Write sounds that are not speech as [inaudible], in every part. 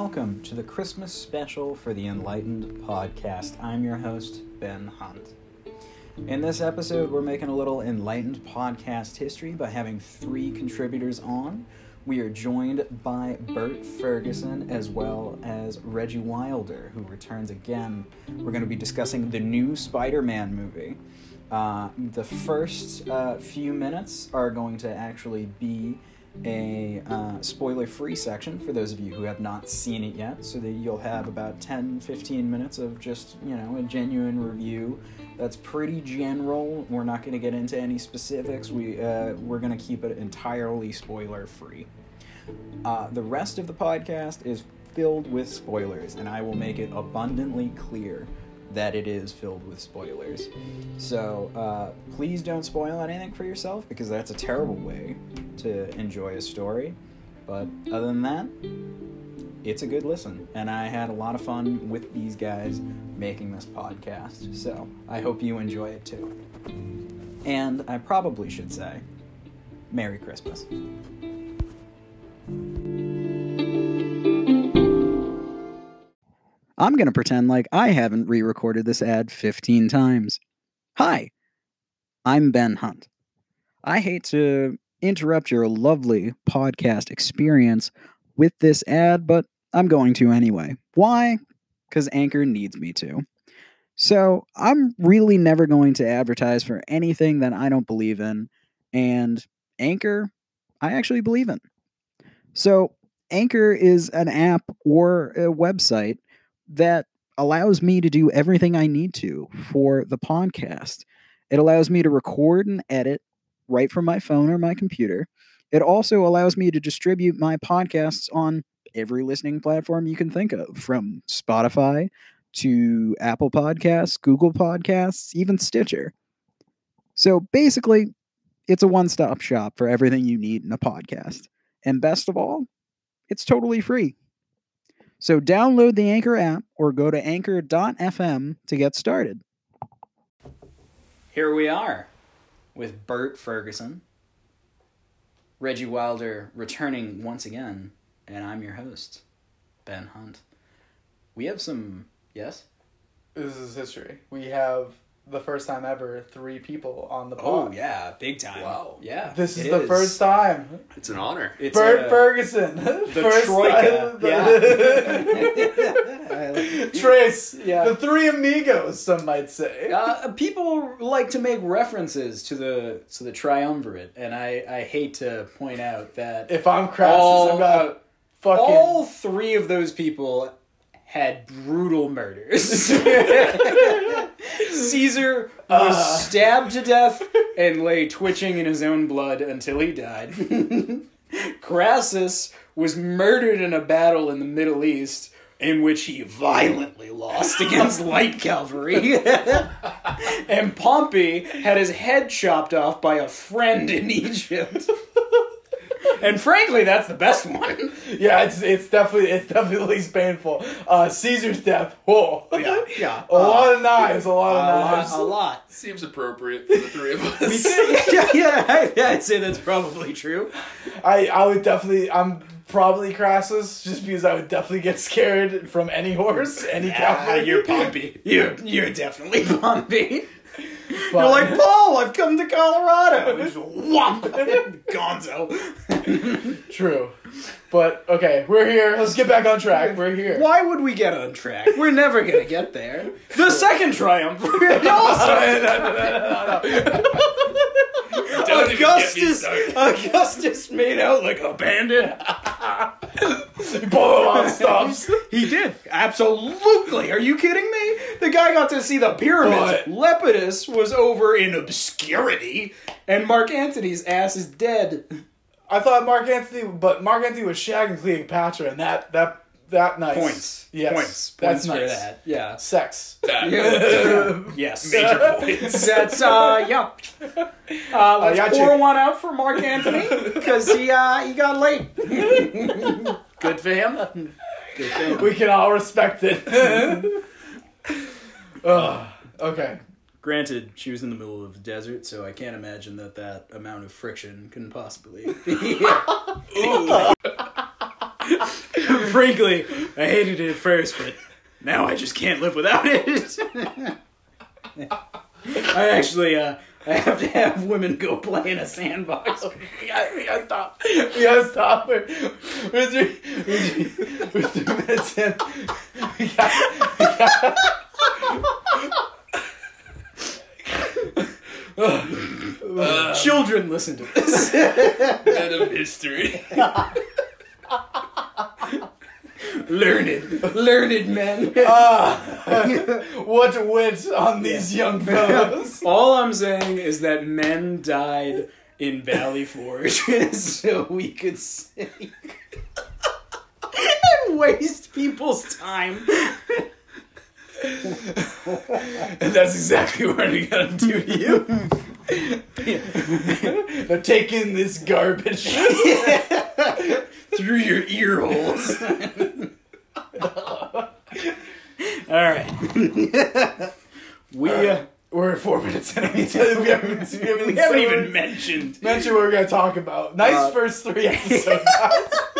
welcome to the Christmas special for the Enlightened podcast. I'm your host, Ben Hunt. In this episode, we're making a little enlightened podcast history by having three contributors on. We are joined by Burt Ferguson as well as Reggie Wilder, who returns again. We're going to be discussing the new Spider Man movie. Uh, the first uh, few minutes are going to actually be a uh, spoiler free section for those of you who have not seen it yet so that you'll have about 10 15 minutes of just you know a genuine review. That's pretty general. We're not going to get into any specifics. We uh, we're going to keep it entirely spoiler free uh, the rest of the podcast is filled with spoilers and i will make it abundantly clear that it is filled with spoilers. So uh, please don't spoil anything for yourself because that's a terrible way to enjoy a story. But other than that, it's a good listen. And I had a lot of fun with these guys making this podcast. So I hope you enjoy it too. And I probably should say, Merry Christmas. I'm going to pretend like I haven't re recorded this ad 15 times. Hi, I'm Ben Hunt. I hate to interrupt your lovely podcast experience with this ad, but I'm going to anyway. Why? Because Anchor needs me to. So I'm really never going to advertise for anything that I don't believe in, and Anchor, I actually believe in. So Anchor is an app or a website that allows me to do everything I need to for the podcast. It allows me to record and edit right from my phone or my computer. It also allows me to distribute my podcasts on every listening platform you can think of, from Spotify to Apple Podcasts, Google Podcasts, even Stitcher. So basically, it's a one stop shop for everything you need in a podcast. And best of all, it's totally free. So download the Anchor app or go to anchor.fm to get started. Here we are with Burt Ferguson, Reggie Wilder returning once again, and I'm your host, Ben Hunt. We have some, yes? This is history. We have the first time ever three people on the Oh yeah, big time. Wow. Yeah. This is it the first time. It's an honor. It's Burt a- Ferguson. the [laughs] first troika. time. Yeah. [laughs] Trace. Yeah. The three amigos, some might say. Uh, people like to make references to the to the triumvirate, and I, I hate to point out that If I'm Crassus, all, I'm gonna fucking. all three of those people had brutal murders. [laughs] Caesar was Uh. stabbed to death and lay twitching in his own blood until he died. [laughs] Crassus was murdered in a battle in the Middle East in which he violently lost against [laughs] light cavalry. and Pompey had his head chopped off by a friend in Egypt. And frankly, that's the best one. [laughs] Yeah, it's it's definitely it's definitely the least painful. Uh, Caesar's death. Whoa. Yeah, yeah. A lot of knives. A lot of a knives. lot, a lot. Seems appropriate for the three of us. [laughs] yeah, yeah, I, yeah, I'd say that's probably true. I I would definitely. I'm probably Crassus, just because I would definitely get scared from any horse, any Ah, cavalry. you're Pompey. [laughs] You're you're definitely Pompey. But- You're like Paul. I've come to Colorado. [laughs] And just whomp, [laughs] Gonzo. [laughs] True. But okay, we're here. Let's get back on track. We're here. Why would we get on track? We're never gonna get there. The second triumph. [laughs] [laughs] Don't even get me Augustus. started. Augustus made out like a bandit. [laughs] Blow on stops. He did. Absolutely. Are you kidding me? The guy got to see the pyramids. But- Lepidus was over in obscurity, and Mark Antony's ass is dead. I thought Mark Antony, but Mark Antony was shagging Cleopatra, and that that that nice Points. Yes, Points. That's Points for nice. that. Yeah. Sex. That- Yeah. [laughs] yes. Major [laughs] points. That's uh yeah. Uh, let's got pour you. one out for Mark Antony because he uh he got late. [laughs] Good for him. Good for him. We can all respect it. Ugh. Okay. Granted, she was in the middle of the desert, so I can't imagine that that amount of friction can possibly be. [laughs] [laughs] Frankly, I hated it at first, but now I just can't live without it. I actually, uh, I have to have women go play in a sandbox. we gotta, we gotta stop. We gotta stop. We're, we're, three, we're, three, we're three minutes in. We gotta, we gotta. [laughs] Children listen to this. [laughs] Men of history. learned, learned men. Ah, what went on these young fellows? [laughs] All I'm saying is that men died in Valley Forge so we could sing and waste people's time. And that's exactly what we're gonna do to you. [laughs] now take in this garbage. [laughs] Through your ear holes. All right. we uh, We're at four minutes in. and We tell you we haven't, we haven't, we haven't so- even mentioned. mentioned what we're gonna talk about. Nice Uh, first three episodes. [laughs]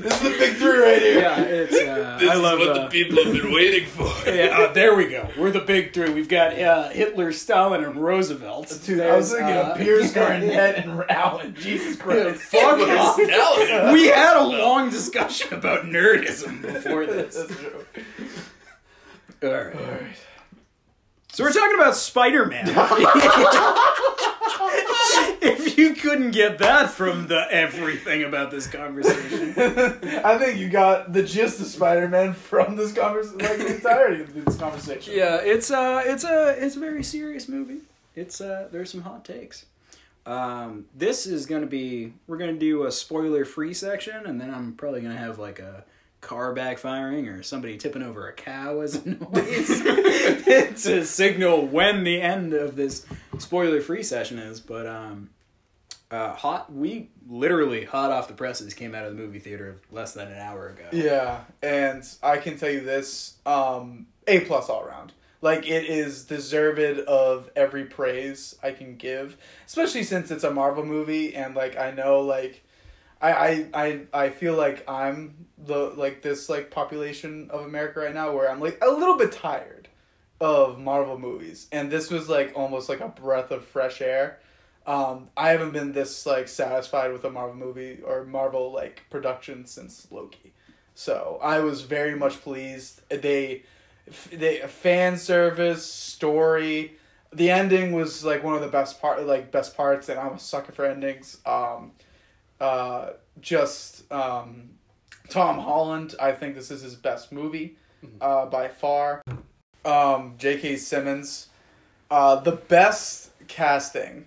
guys. this is the big three right here. Yeah, it's. Uh, This I is love. what uh, the people have been waiting for. Yeah, uh, there we go. We're the big three. We've got uh, Hitler, Stalin, and Roosevelt. Dude, I was thinking uh, of Piers Garnett and [laughs] Allen. Jesus Christ. Fuck What off. Stalin? [laughs] We had a long discussion about nerdism before this. [laughs] That's true. All right. So we're talking about Spider Man. [laughs] if you couldn't get that from the everything about this conversation, I think you got the gist of Spider-Man from this conversation, like the entirety of this conversation. yeah, it's uh, it's a it's a very serious movie. It's uh, there's some hot takes. Um, this is gonna be we're gonna do a spoiler free section, and then I'm probably gonna have like a car backfiring or somebody tipping over a cow as a [laughs] noise [laughs] to signal when the end of this spoiler free session is. But um, uh, hot we literally hot off the presses came out of the movie theater less than an hour ago. Yeah, and I can tell you this: um, A plus all around. Like it is deserved of every praise I can give, especially since it's a Marvel movie, and like I know, like I I I, feel like I'm the like this like population of America right now where I'm like a little bit tired of Marvel movies, and this was like almost like a breath of fresh air. Um, I haven't been this like satisfied with a Marvel movie or Marvel like production since Loki. So I was very much pleased. They, they fan service story. The ending was like one of the best part, like best parts, and I'm a sucker for endings. Um, uh, just um, Tom Holland. I think this is his best movie, uh, by far. Um, J.K. Simmons, uh, the best casting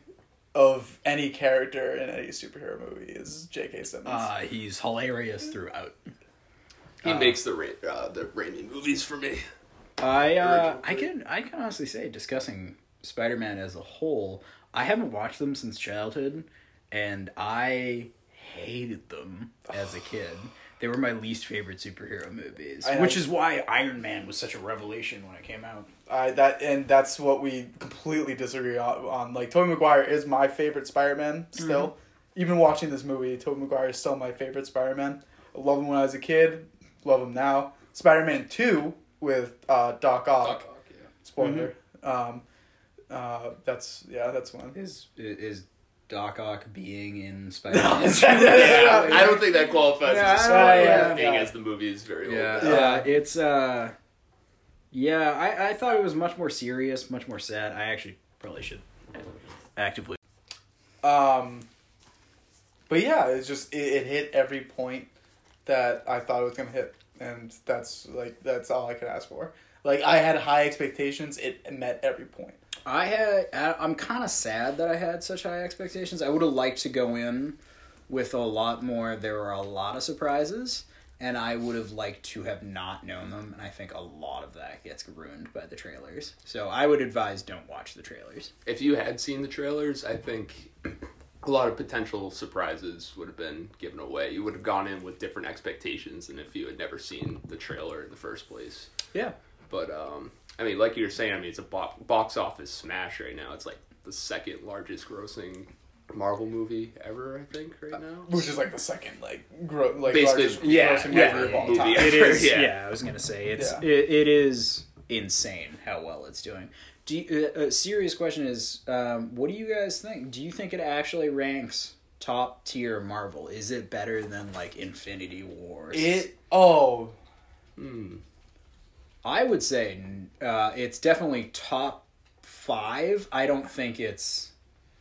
of any character in any superhero movie is J.K. Simmons. Uh, he's hilarious throughout. He Uh, makes the Ra- uh, the Raimi movies for me. I uh, I can I can honestly say discussing Spider Man as a whole, I haven't watched them since childhood, and I hated them as a kid. They were my least favorite superhero movies, I- which is why Iron Man was such a revelation when it came out. I that and that's what we completely disagree on. on. Like Tobey Maguire is my favorite Spider-Man still. Even watching this movie, Tobey Maguire is still my favorite Spider-Man. I love him when I was a kid, love him now. Spider-Man 2 with uh, Doc Ock. Doc Ock, yeah. Spoiler. Um, uh, that's yeah, that's one. Is is Doc Ock being in [laughs] Spider Man? Yeah, I don't think that qualifies Yeah, as a I spoiler, don't- yeah, being yeah. as the movie is very Yeah, old. Yeah. Uh, it's uh, yeah. I I thought it was much more serious, much more sad. I actually probably should actively. Um, but yeah, it's just it, it hit every point that I thought it was gonna hit, and that's like that's all I could ask for. Like I had high expectations, it met every point. I had. I'm kind of sad that I had such high expectations. I would have liked to go in with a lot more. There were a lot of surprises, and I would have liked to have not known them. And I think a lot of that gets ruined by the trailers. So I would advise don't watch the trailers. If you had seen the trailers, I think a lot of potential surprises would have been given away. You would have gone in with different expectations than if you had never seen the trailer in the first place. Yeah. But um, I mean, like you were saying, I mean, it's a bo- box office smash right now. It's like the second largest grossing Marvel movie ever. I think right now. which is like the second like gro- like Basically, largest Yeah, grossing yeah, movie of all movie time. ever. it is. [laughs] Yeah. Yeah. I was gonna say it's Yeah. it, it is insane how well it's doing. Do you, uh, a serious question is, um, what do you guys think? Do you think it actually ranks top tier Marvel? Is it better than like Infinity Wars? It oh Hmm. I would say uh, it's definitely top five. I don't think it's.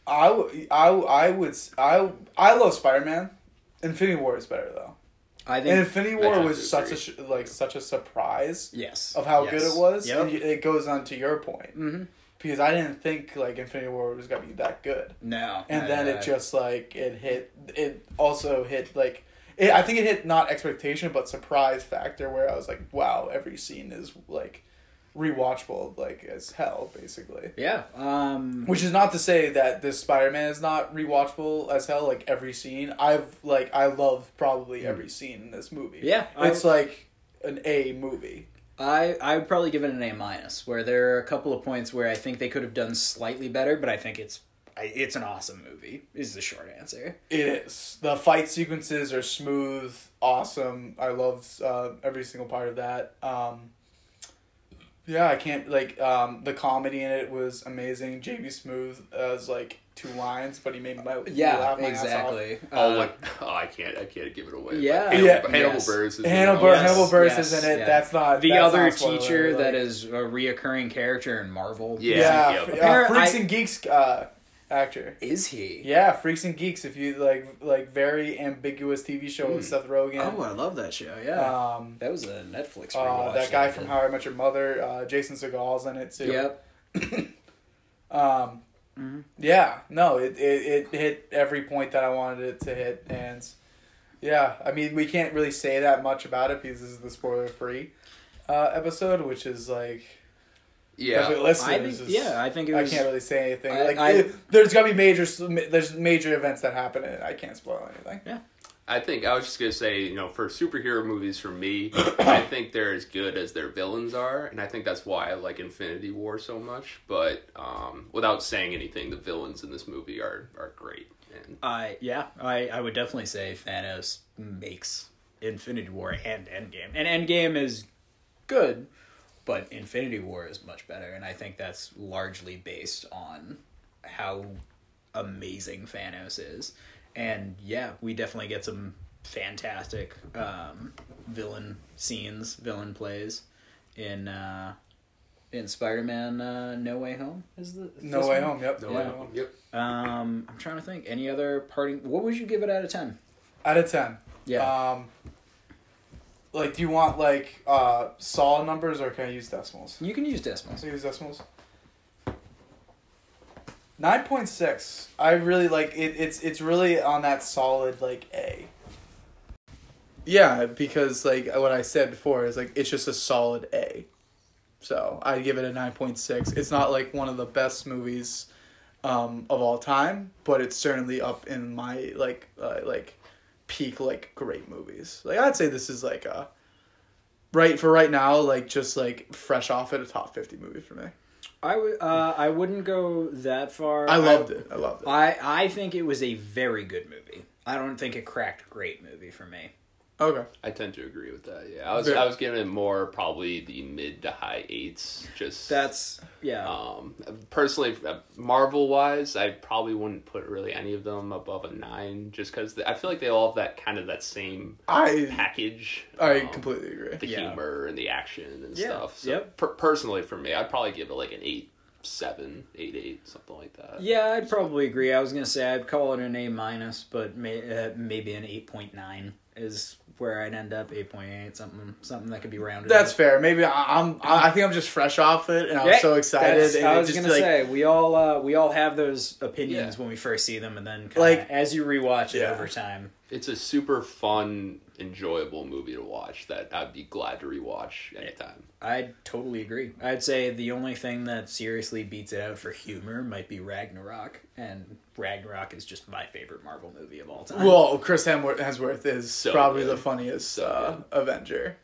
I, w- I, w- I would I I love Spider Man. Infinity War is better though. I And think Infinity War was such agree. a sh- like such a surprise yes of how Yes. good it was, Yep. and y- it goes on to your point Mhm. because I didn't think like Infinity War was gonna be that good, No, and I- then I- it just like it hit. It also hit like. It, I think it hit not expectation but surprise factor where I was like, wow, every scene is like rewatchable like as hell basically. yeah. Um, Which is not to say that this Spider Man is not rewatchable as hell. Like every scene, I've like I love probably every scene in this movie. Yeah, I- it's like an A movie. I I would probably give it an A minus. Where there are a couple of points where I think they could have done slightly better, but I think it's I, it's an awesome movie. Is the short answer. It is. The fight sequences are smooth, awesome. I love uh, every single part of that. Um, yeah, I can't like um, the comedy in it was amazing. JB Smoove as like two lines, but he made my Yeah, laugh my ass off. exactly. Oh, Uh, like, oh, I can't, I can't give it away. Yeah. Hannibal, Yeah. Hannibal Yes. Buress is Hannibal, in it. Bur- Yes, Hannibal Buress yes, is in it. yeah. That's not the that's other not teacher that like- is a reoccurring character in Marvel. Yeah. Yeah, yeah. f- uh, Freaks I- and Geeks uh, actor. Is he? Yeah, Freaks and Geeks. If you like, like very ambiguous TV show with Seth Rogen. Oh, I love that show. Yeah, Um, that was a Netflix. uh, that guy I from. How I Met Your Mother, uh, Jason Segel's in it too. Yep. [coughs] Um, Mhm. yeah, no, it, it it hit every point that I wanted it to hit, and yeah, I mean we can't really say that much about it because this is the spoiler free uh, episode, which is like. Yeah. I think. is- Yeah, I think it I can't really say anything. I- like, I- it- there's gonna be major, there's major events that happen, and I can't spoil anything. Yeah, I think I was just gonna say, you know, for superhero movies, for me, [coughs] I think they're as good as their villains are, and I think that's why I like Infinity War so much. But um, without saying anything, the villains in this movie are are great. And I yeah, I I would definitely say Thanos makes Infinity War and Endgame, and Endgame is good, but Infinity War is much better, and I think that's largely based on how amazing Thanos is, and yeah, we definitely get some fantastic um, villain scenes, villain plays in uh, in Spider Man uh, No Way Home. Is the is No way one? home. Yep. no, No way home. yep. Um, I'm trying to think. Any other parting? What would you give it out of ten? Out of ten. Yeah. Um. Like, do you want like uh solid numbers or can I use decimals? you can use decimals. Can I use decimals? Nine point six. I really like it. It's it's really on that solid like A. Yeah, because like what I said before is like it's just a solid A. So I give it a nine point six. It's not like one of the best movies um, of all time, but it's certainly up in my like uh, like peak like great movies. Like I'd say this is like a right for right now, like just like fresh off at a top fifty movie for me. I would. Uh, I wouldn't go that far. I loved it. I loved it. I I think it was a very good movie. I don't think it cracked great movie for me. Okay. I tend to agree with that. Yeah, I was Very- I was giving it more probably the mid to high eights. Just That's yeah. Um, personally, Marvel wise, I probably wouldn't put really any of them above a nine, just because I feel like they all have that kind of that same I package. I um, completely agree. the Yeah. humor and the action and Yeah, stuff. So yep. per- personally, for me, I'd probably give it like an eight, seven, eight, eight, something like that. yeah, I'd probably agree. I was gonna say I'd call it an A minus, but may, uh, maybe an eight point nine is where I'd end up. Eight point eight, something something that could be rounded. That's up. fair. Maybe I, I'm. I I think I'm just fresh off it, and I was Yeah, so excited. And I was just, gonna like, say we all uh, we all have those opinions Yeah. when we first see them, and then kinda, Like- as you rewatch it Yeah. over time. It's a super fun, enjoyable movie to watch that I'd be glad to rewatch anytime. I'd totally agree. I'd say the only thing that seriously beats it out for humor might be Ragnarok, and Ragnarok is just my favorite Marvel movie of all time. Well, Chris Hemsworth, is So probably good. the funniest So uh, Avenger.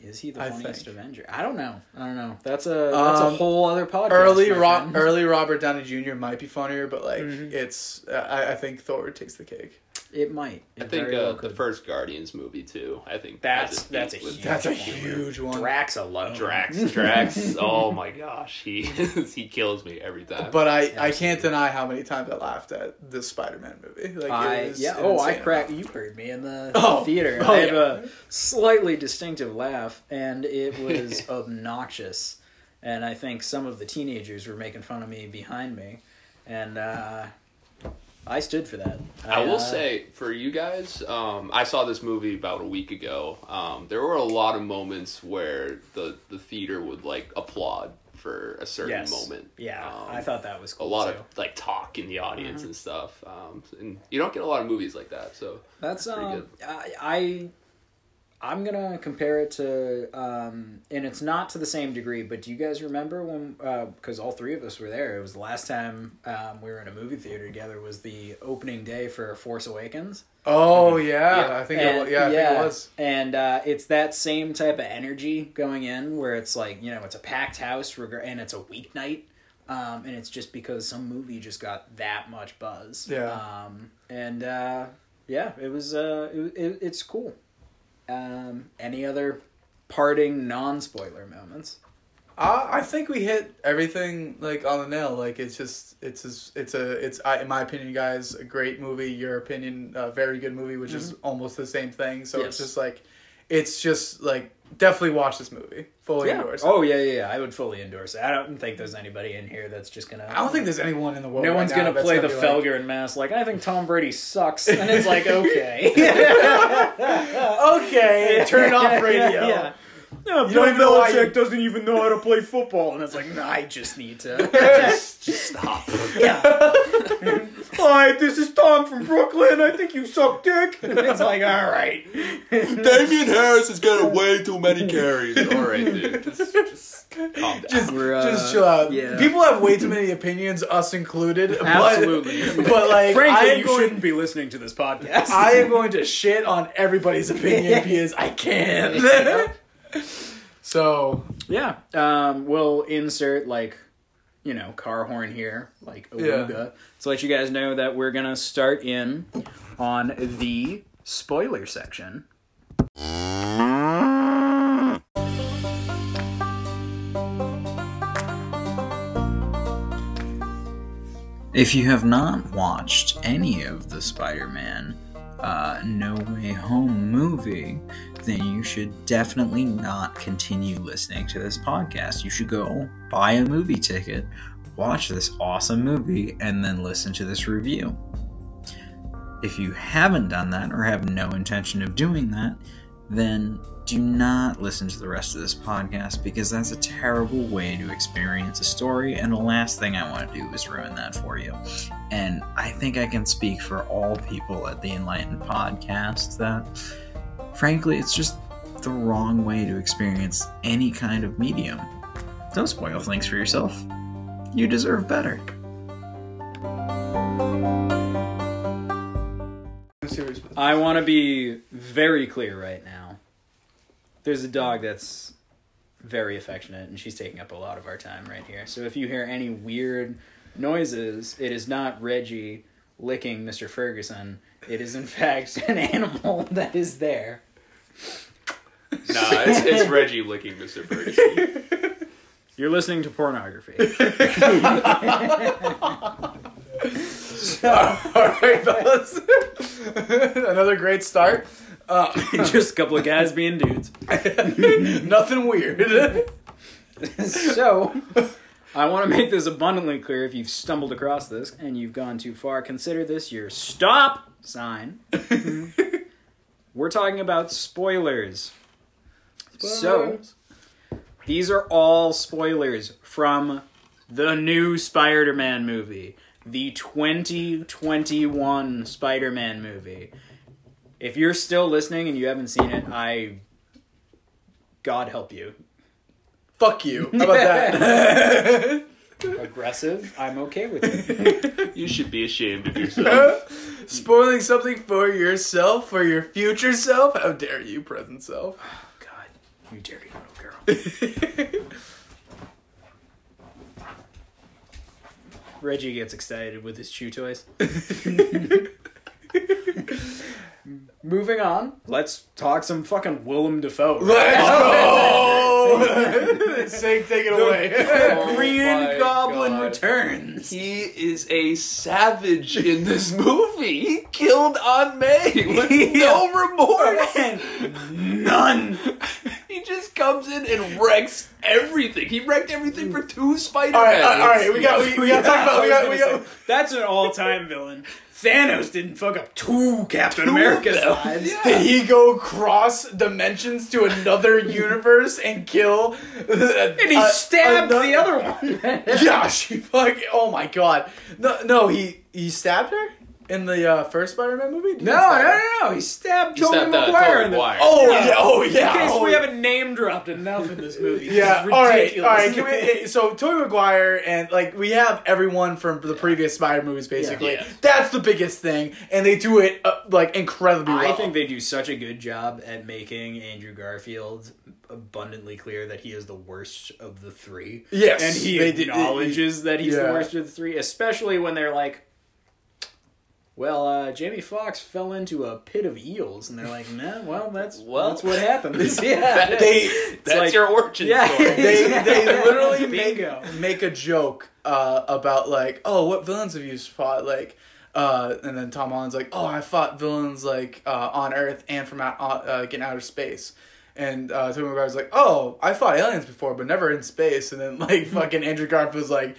Is he the funniest think. Avenger? I don't know. I don't know. That's a that's a Um, whole other podcast. early Ro- early Robert Downey Jr. might be funnier, but like Mhm. it's I, I think Thor takes the cake. It might. It I think uh, well the first Guardians movie too. I think That's- that's a huge That's a one. huge one. Drax alone. Drax. [laughs] Drax. oh my gosh, he he kills me every time. But I, I can't deny how many times I laughed at the Spider-Man movie. Like I yeah. an Oh, I cracked. You heard me in the [laughs] Oh. theater. Oh, I have yeah. a slightly distinctive laugh, and it was [laughs] obnoxious. And I think some of the teenagers were making fun of me behind me, and uh, I stood for that. I will uh, say for you guys, um, I saw this movie about a week ago. Um, there were a lot of moments where the the theater would like applaud for a certain yes. moment. Yeah, Um, I thought that was cool. a lot too. Mm-hmm. of like talk in the audience and stuff. Um, and you don't get a lot of movies like that. So That's Pretty um, I, I I'm gonna compare it to um, and it's not to the same degree, but do you guys remember when because all three of us were there? It was the last time um, we were in a movie theater together. Was the opening day for Force Awakens? Oh yeah, Yeah. I think it And- was, yeah, I think it was. And uh, it's that same type of energy going in where it's like, you know, it's a packed house and it's a weeknight. Um, and it's just because some movie just got that much buzz. Yeah. Um, and uh, yeah, it was, uh, it, it, it's cool. Um, any other parting non spoiler moments? Uh, I think we hit everything like on the nail. Like it's just it's just, it's a it's I, in my opinion, guys, a great movie. Your opinion, a very good movie, which is almost the same thing. So it's Mm-hmm. Just like it's just like definitely watch this movie. Fully Yeah. endorse. it. Oh, yeah, yeah, yeah. I would fully endorse it. I don't think there's anybody in here that's just gonna. I don't think there's anyone in the world. No right one's now gonna that's play the be like, Felger and Mazz like I think Tom Brady sucks, and it's like [laughs] okay, [laughs] okay, turn off [laughs] radio. Yeah, No, You don't even you- doesn't even know how to play football, and it's like, nah, I just need to. just, just stop. yeah. Hi, this is Tom from Brooklyn. I think you suck dick. [laughs] And it's like, all right. [laughs] Damien Harris has got way too many carries. [laughs] All right, dude. Just, just calm down. Just, uh, just chill out. yeah. People have way too many opinions, us included. but- Absolutely. But, like, I Frankly, am you going, shouldn't be listening to this podcast. I am going to shit on everybody's opinion because I can. so Yeah. Um, we'll insert like, you know, car horn here, like Awuga, to let you guys know that we're gonna start in on the spoiler section. If you have not watched any of the Spider-Man uh, No Way Home movie, then you should definitely not continue listening to this podcast. You should go buy a movie ticket, watch this awesome movie, and then listen to this review. If you haven't done that or have no intention of doing that, then do not listen to the rest of this podcast because that's a terrible way to experience a story, and the last thing I want to do is ruin that for you. And I think I can speak for all people at the Enlightened podcast that, frankly, it's just the wrong way to experience any kind of medium. Don't spoil things for yourself. You deserve better. I want to be very clear right now. There's a dog that's very affectionate, and she's taking up a lot of our time right here. So if you hear any weird noises, it is not Reggie licking Mr. Ferguson. It is, in [laughs] fact, an animal that is there. Nah, it's, it's Reggie licking Mr. Ferguson. [laughs] You're listening to pornography. [laughs] All right, fellas. Another great start. Uh, Just a couple of guys being dudes. nothing weird. so, I want to make this abundantly clear. If you've stumbled across this and you've gone too far, consider this your stop sign. [laughs] We're talking about spoilers. So, these are all spoilers from the new Spider Man movie, the 2021 Spider Man movie. If you're still listening and you haven't seen it, I. God help you. Fuck you. How about that? [laughs] Aggressive, I'm okay with it. [laughs] You should be ashamed of yourself. [laughs] Spoiling something for yourself, for your future self? How dare you, present self? Oh, God. You dirty little girl. [laughs] Reggie gets excited with his chew toys. [laughs] Moving on, let's talk some fucking Willem Dafoe. Let's [laughs] go! Sink, take it away. Oh Green my Goblin God. returns. He is a savage in this movie. He killed Aunt May [laughs] with no remorse. None. he just comes in and wrecks everything. He wrecked everything for two Spider-Man. all right, all right, we got, we, we got to talk about, we got, we got. That's an all-time villain. Thanos didn't fuck up two Captain Two of lives. Yeah. Did he go cross dimensions to another [laughs] universe and kill? Uh, and he uh, stabbed the other one. [laughs] Yeah, she fuck. Oh my god. No, no, he he stabbed her in the uh, first Spider-Man movie. Did No, no, no, no. He stabbed He Tobey stabbed, uh, Maguire. Tobey in the- Maguire. Oh Yeah. yeah, oh yeah. In case oh, we haven't name dropped enough in this movie. This Yeah, is all right, ridiculous. all right. Can we, so Tobey Maguire and like we have everyone from the previous Spider movies, basically. Yeah. That's the biggest thing, and they do it uh, like incredibly well. I think they do such a good job at making Andrew Garfield abundantly clear that he is the worst of the three. Yes, And he they did- acknowledges that he's yeah. the worst of the three, especially when they're like, well, uh, Jamie Foxx fell into a pit of eels, and they're like, nah, well, that's [laughs] Well. that's what happens. [laughs] [laughs] yeah, they That's like- your origin Yeah. story. they they literally make Bingo. make a joke uh, about like, oh, what villains have you fought? Like, uh, and then Tom Holland's like, oh, I fought villains like uh, on Earth and from out, uh, like in outer space. And uh, Tobey Maguire's like, oh, I fought aliens before, but never in space. And then like fucking Andrew Garfield's like.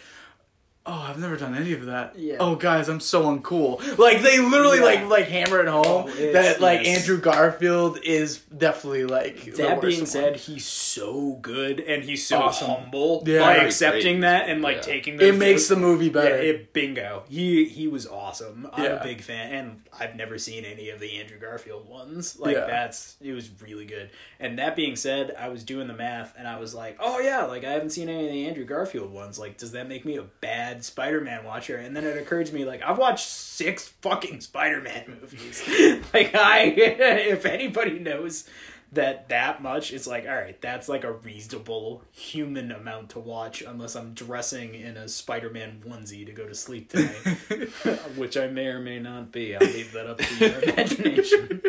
Oh, I've never done any of that. Yeah. Oh, guys, I'm so uncool. Like they literally Yeah. like like hammer it home Oh, that like yes. Andrew Garfield is definitely like. the That worst being one. said, he's so good and he's so Awesome. humble Yeah. by Very accepting great. that and like Yeah. taking those it makes jokes- the movie better. Yeah, it, bingo. He he was awesome. I'm Yeah. a big fan, and I've never seen any of the Andrew Garfield ones. Like Yeah. that's it was really good. And that being said, I was doing the math, and I was like, oh yeah, like I haven't seen any of the Andrew Garfield ones. Like, does that make me a bad Spider-Man watcher? And then it occurred to me, like I've watched six fucking Spider-Man [laughs] movies. [laughs] like I, [laughs] if anybody knows that that much it's like all right that's like a reasonable human amount to watch unless i'm dressing in a spider-man onesie to go to sleep tonight which i may or may not be i'll leave that up to your imagination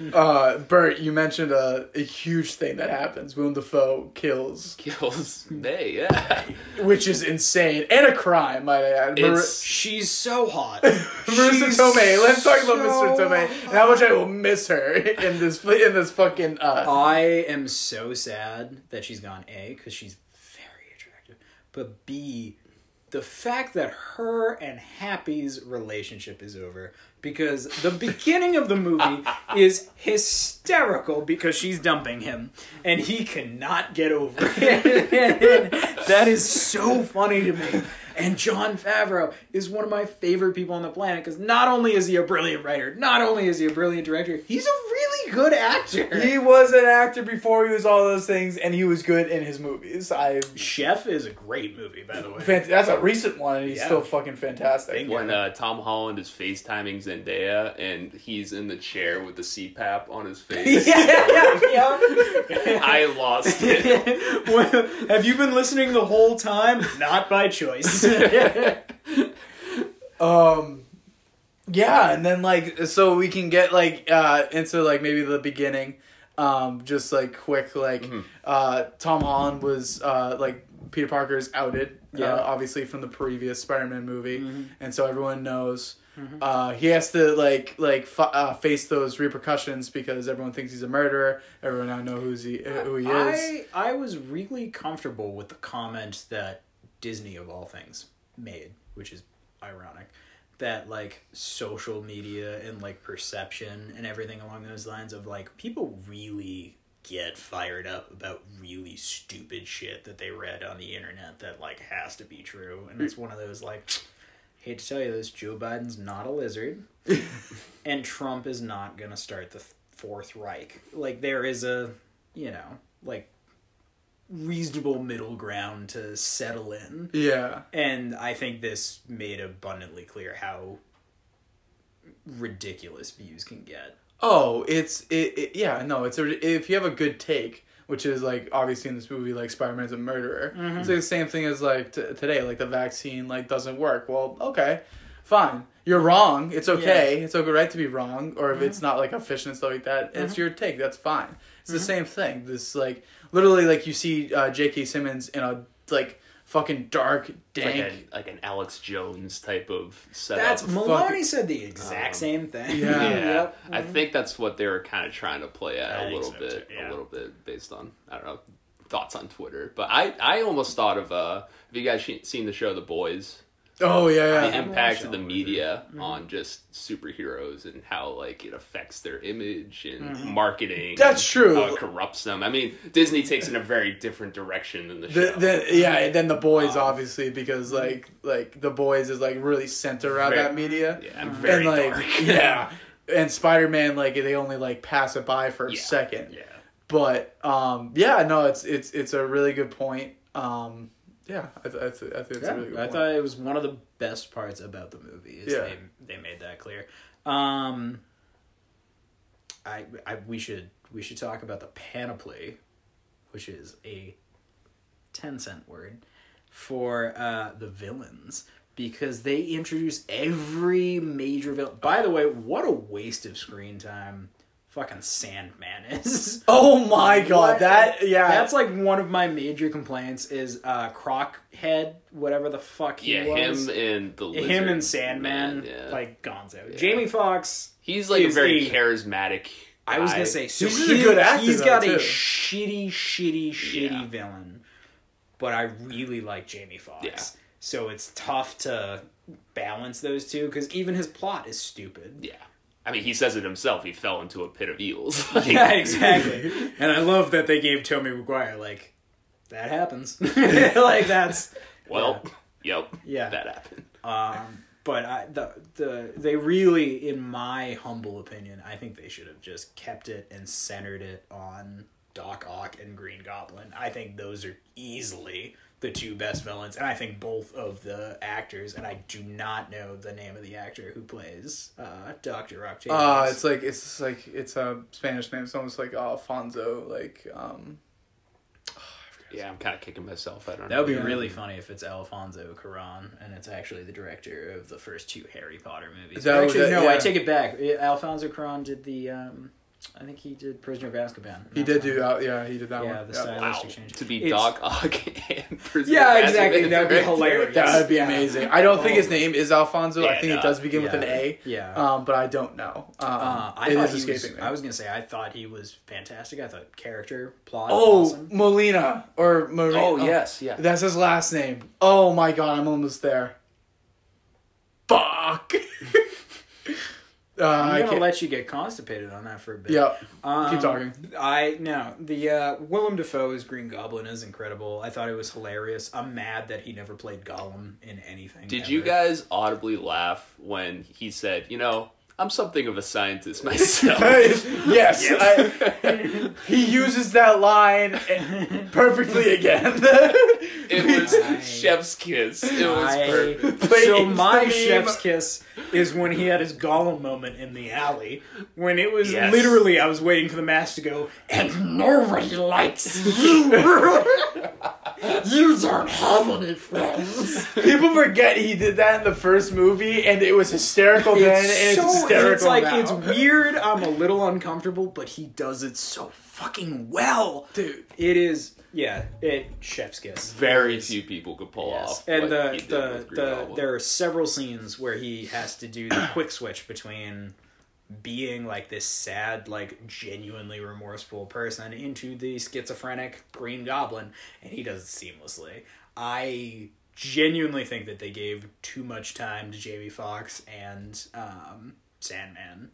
[laughs] Uh, Burt, you mentioned a, a huge thing that happens. Willem Dafoe kills, Kills May, yeah. [laughs] which is insane and a crime, might I add. Mar- It's- she's so hot [laughs] Marisa She's Tomei. Let's talk about so Mr. Tomei and how much I will miss her in this in this fucking. Uh, I am so sad that she's gone. A, because she's very attractive, but B, the fact that her and Happy's relationship is over because the beginning of the movie [laughs] is hysterical because she's dumping him and he cannot get over it. [laughs] that is so funny to me. And Jon Favreau is one of my favorite people on the planet because not only is he a brilliant writer, not only is he a brilliant director, he's a really good actor. he was an actor before he was all those things, and he was good in his movies. I. Chef is a great movie, by the way. Fant- that's a recent one, and he's Yeah. still fucking fantastic. Bingo. When uh, Tom Holland is FaceTiming Zendaya and he's in the chair with the CPAP on his face. [laughs] yeah, yeah, yeah. [laughs] I lost it. [laughs] Well, Have you been listening the whole time? Not by choice. [laughs] Um, yeah, and then like so we can get like uh into like maybe the beginning, um, just like quick like Mm-hmm. uh Tom Holland was uh like Peter parker's outed, Yeah. uh, obviously from the previous Spider-Man movie, Mhm. and so everyone knows. Uh, he has to like like f- uh, face those repercussions because everyone thinks he's a murderer. Everyone now know who's he uh, who he is. I I was really comfortable with the comment that Disney of all things made, which is ironic. That like social media and like perception and everything along those lines of like people really get fired up about really stupid shit that they read on the internet that like has to be true and it's one of those like hate to tell you this joe biden's not a lizard [laughs] and trump is not gonna start the fourth reich like there is a you know like reasonable middle ground to settle in yeah, and i think this made abundantly clear how ridiculous views can get Oh, it's it, it. Yeah, no, it's a. If you have a good take which is like obviously in this movie like Spider-Man's a murderer. Mm-hmm. It's like the same thing as like t- today, like the vaccine like doesn't work. Well, okay, fine, you're wrong. It's okay. It's okay, right to be wrong, or if Mm-hmm. it's not like efficient and stuff like that, it's your take. That's fine. It's the same thing. This like literally like you see uh, J.K. Simmons in a like fucking dark, It's dank. like, a, like an Alex Jones type of setup. That's Maloney fucking- said the exact Um, same thing. Yeah. [laughs] yeah, Yep. I think that's what they were kind of trying to play at I a little so, bit, too, yeah. a little bit based on I don't know thoughts on Twitter. But I, I almost thought of uh, have you guys seen the show The Boys? Oh yeah, The yeah. haven't impact of the media Mm-hmm. on just superheroes and how like it affects their image and marketing. That's and true. How it corrupts them. I mean, Disney takes in a very different direction than the show. The, the, yeah, and then the boys Um, obviously because like like the boys is like really centered around Very- that media. yeah, and very and like dark. [laughs] yeah, and Spider Man like they only like pass it by for a Yeah. second. yeah. But um, yeah, no, it's it's it's a really good point. Um, yeah, I, th- I, th- I think it's Yeah, a really good I point. thought it was one of the best parts about the movie. Is Yeah. they they made that clear. Um, I, I we should we should talk about the panoply, which is a ten cent word for uh, the villains because they introduce every major villain. By the way, what a waste of screen time! Fucking Sandman is. [laughs] oh my god, What? that yeah, That's like one of my major complaints is uh Crockhead, whatever the fuck he Yeah, was. him and the lizard him and Sandman, man, yeah. like Gonzo. Jamie Foxx, he's like a very a- charismatic. I was gonna say, so He's he- a good actor, He's though, got too. a shitty, shitty, shitty Yeah. villain, but I really like Jamie Foxx. Yeah. So it's tough to balance those two because even his plot is stupid. Yeah, I mean, he says it himself. He fell into a pit of eels. [laughs] Yeah, exactly. [laughs] and I love that they gave Tommy McGuire like that happens. [laughs] like that's Well, yep. Yeah. that happened. Um, but I, the the they really, in my humble opinion, I think they should have just kept it and centered it on Doc Ock and Green Goblin. I think those are easily the two best villains, and I think both of the actors, and I do not know the name of the actor who plays uh, Doctor Octavius. Uh, it's like it's like it's a Spanish name. It's almost like Alfonso. Like um, Yeah, I'm kind of kicking myself. I don't that would be Yeah. really funny if it's Alfonso Cuarón and it's actually the director of the first two Harry Potter movies. That- actually, that- no, I take it back. Alfonso Cuarón did the. Um, I think he did Prisoner of Azkaban. he did do that. Yeah, he did that Yeah, one. the Yeah. style. Wow, stylistic change. to be It's- Doc Ock [laughs] and Prisoner Yeah, of Azkaban exactly. That would be hilarious. That would be Yeah. amazing. I don't think his Oh. name is Alfonso. I think no. it does begin with an A. Yeah. Um, but I don't know. Um, Uh, I it thought is he was, escaping me. I was gonna say I thought he was fantastic. I thought character plot. oh, awesome. Molina or Marie. Oh yes, yeah. That's his last name. Oh my god, I'm almost there. Fuck. [laughs] uh, I I'm gonna can't. let you get constipated on that for a bit. Yep. Um, Keep talking. I no the uh, Willem Dafoe's Green Goblin is incredible. I thought it was hilarious. I'm mad that he never played Gollum in anything. Did ever. you guys audibly laugh when he said, "You know, I'm something of a scientist [laughs] myself"? [laughs] yes, I, [laughs] he uses that line perfectly again. it was I- chef's kiss. It was I- perfect. so my chef's kiss is when he had his Gollum moment in the alley. When it was Yes. literally, I was waiting for the mask to go, and nobody likes you. You don't have any friends. People forget he did that in the first movie, and it was hysterical then, and it's hysterical it's like now. it's weird. I'm a little uncomfortable, but he does it so fucking well, dude. It is, yeah, it chef's kiss. Very It is- few people could pull Yes. off. And what the he did the with the there are several scenes where he has to do the quick switch between being like this sad, like genuinely remorseful person into the schizophrenic Green Goblin, and he does it seamlessly. I genuinely think that they gave too much time to Jamie Foxx and um, Sandman.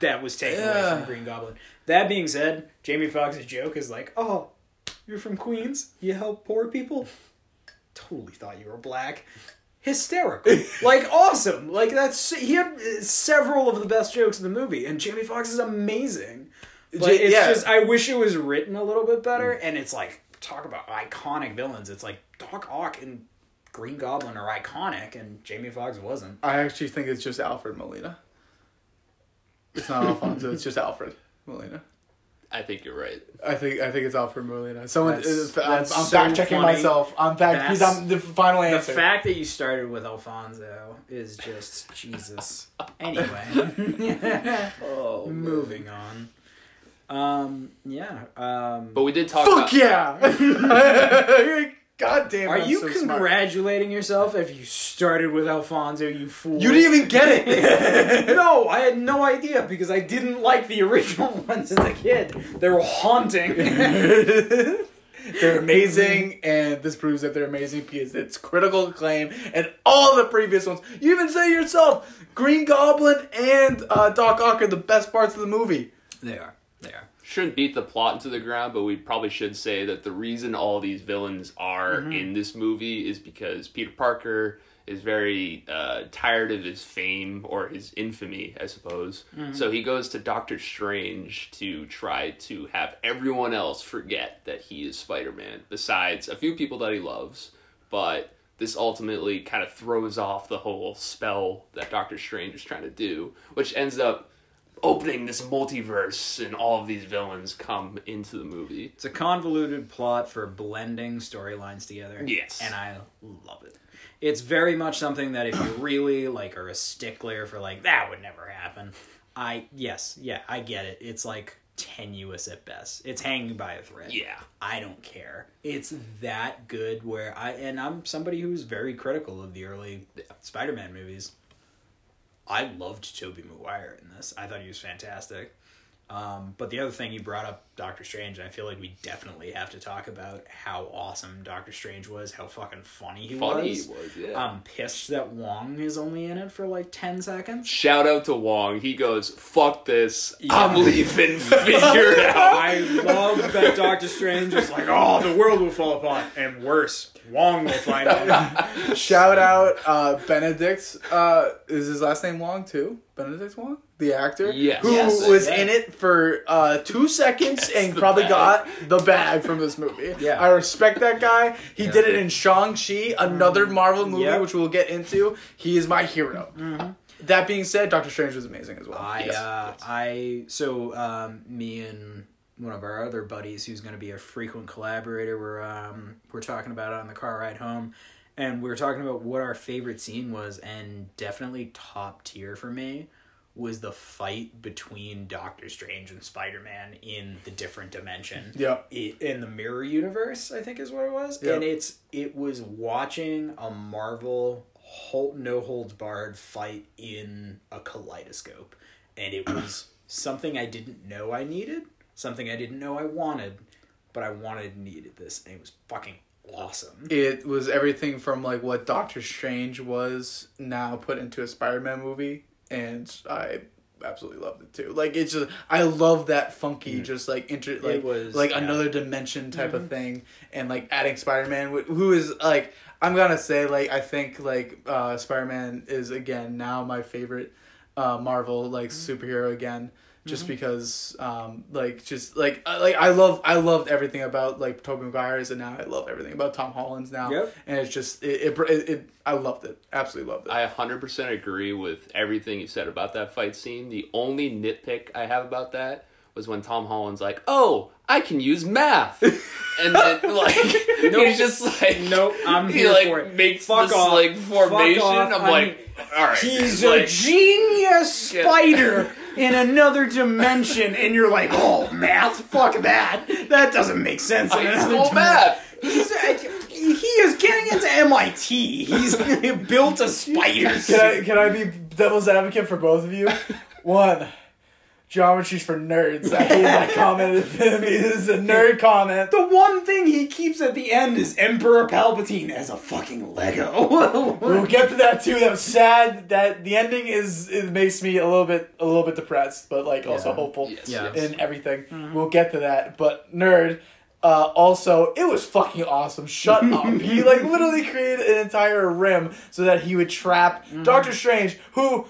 That was taken away Yeah. from Green Goblin. That being said, Jamie Foxx's joke is like, "Oh, you're from Queens. You help poor people." Totally thought you were black. Hysterical, [laughs] like awesome, like that's he had several of the best jokes in the movie, and Jamie Foxx is amazing. But J- it's yeah. just I wish it was written a little bit better, mm. and it's like talk about iconic villains. It's like Doc Ock and Green Goblin are iconic, and Jamie Foxx wasn't. I actually think it's just Alfred Molina. It's not Alfonso. it's just Alfred Molina. I think you're right. I think I think it's Alfred Molina. Someone, That's- uh, I'm, that's I'm so fact checking funny. myself. I'm fact. He's That's- on the final answer. The fact that you started with Alfonso is just Jesus. Anyway, Oh, [laughs] [laughs] moving on. Um, yeah. Um, But we did talk Fuck about yeah! [laughs] God damn. are I'm you so smart. congratulating yourself if you started with Alfonso? You fool! You didn't even get it. [laughs] [laughs] no, I had no idea because I didn't like the original [laughs] ones as a kid. They were haunting. they're amazing, and this proves that they're amazing because it's critical acclaim, and all the previous ones. You even say yourself, Green Goblin and uh, Doc Ock are the best parts of the movie. they are. Shouldn't beat the plot into the ground, but we probably should say that the reason all these villains are Mm-hmm. in this movie is because Peter Parker is very uh, tired of his fame or his infamy, I suppose. Mm-hmm. So he goes to Doctor Strange to try to have everyone else forget that he is Spider Man, besides a few people that he loves. But this ultimately kind of throws off the whole spell that Doctor Strange is trying to do, which ends up opening this multiverse and all of these villains come into the movie. It's a convoluted plot for blending storylines together. Yes. And I love it. It's very much something that if you [clears throat] really like are a stickler for like that would never happen. I yes, yeah, I get it. It's like tenuous at best. It's hanging by a thread. Yeah. I don't care. It's that good where I and I'm somebody who's very critical of the early Spider-Man movies. I loved Tobey Maguire in this. I thought he was fantastic. Um, but the other thing you brought up, Doctor Strange, and I feel like we definitely have to talk about how awesome Doctor Strange was, how fucking funny he Funny was. he was, yeah. I'm pissed that Wong is only in it for like ten seconds. Shout out to Wong. He goes, "Fuck this. Yeah. I'm leaving. [laughs] Figure it [laughs] out." I love that Doctor Strange is like, oh, the world will fall apart, and worse, Wong will find it. [laughs] Shout out uh, Benedict. Uh, is his last name Wong too? Benedict Wong, the actor, Yes. who Yes. was Yeah. in it for uh, two seconds and probably bag. got the bag from this movie. [laughs] Yeah. I respect that guy. He Yeah. did it in Shang Chi, another Marvel movie, Yep. which we'll get into. He is my hero. That being said, Doctor Strange was amazing as well. I Yes, uh, yes. I so um, me and one of our other buddies who's going to be a frequent collaborator we're um, we're talking about it on the car ride home and we are talking about what our favorite scene was and definitely top tier for me was the fight between Doctor Strange and Spider-Man in the different dimension yeah. in the mirror universe i think is what it was Yeah. and it's it was watching a marvel hold, no holds barred fight in a kaleidoscope and it was [clears throat] something i didn't know i needed something i didn't know i wanted but i wanted and needed this and it was fucking awesome It was everything from like what Doctor Strange was now put into a Spider-Man movie, and I absolutely loved it too. Like it's just I love that funky, just like inter like was- like yeah. another dimension type of thing, and like adding Spider-Man, who is like I'm gonna say like I think like uh, Spider-Man is again now my favorite uh, Marvel like superhero again. Just because, um, like, just like, uh, like I love, I loved everything about like Tobey Maguire's, and now I love everything about Tom Holland's now Yep. and it's just it, it, it, it I loved it, absolutely loved it. I 100% agree with everything you said about that fight scene. The only nitpick I have about that was when Tom Holland's like, "Oh, I can use math," and then [laughs] like Nope. he's just like, Nope, I'm he here like for it. makes Fuck this off. like Fuck formation. off. I'm I like, all right, He's like, a genius [laughs] Yeah. spider in another dimension, and you're like, oh, math? Fuck that. That doesn't make sense. in high another school dimension." math. He's, uh, he is getting into MIT. He's [laughs] built a spider Can I can I be devil's advocate for both of you? One, geometry's for nerds. I hate that comment. [laughs] It is a nerd comment. The one thing he keeps at the end is Emperor Palpatine as a fucking Lego. [laughs] We'll get to that too. That was sad. That the ending is it makes me a little bit a little bit depressed, but like also Yeah. hopeful Yes, Yeah. yes. in everything. We'll get to that. But nerd. Uh, also, it was fucking awesome. Shut [laughs] up. He like literally created an entire rim so that he would trap Doctor Strange, who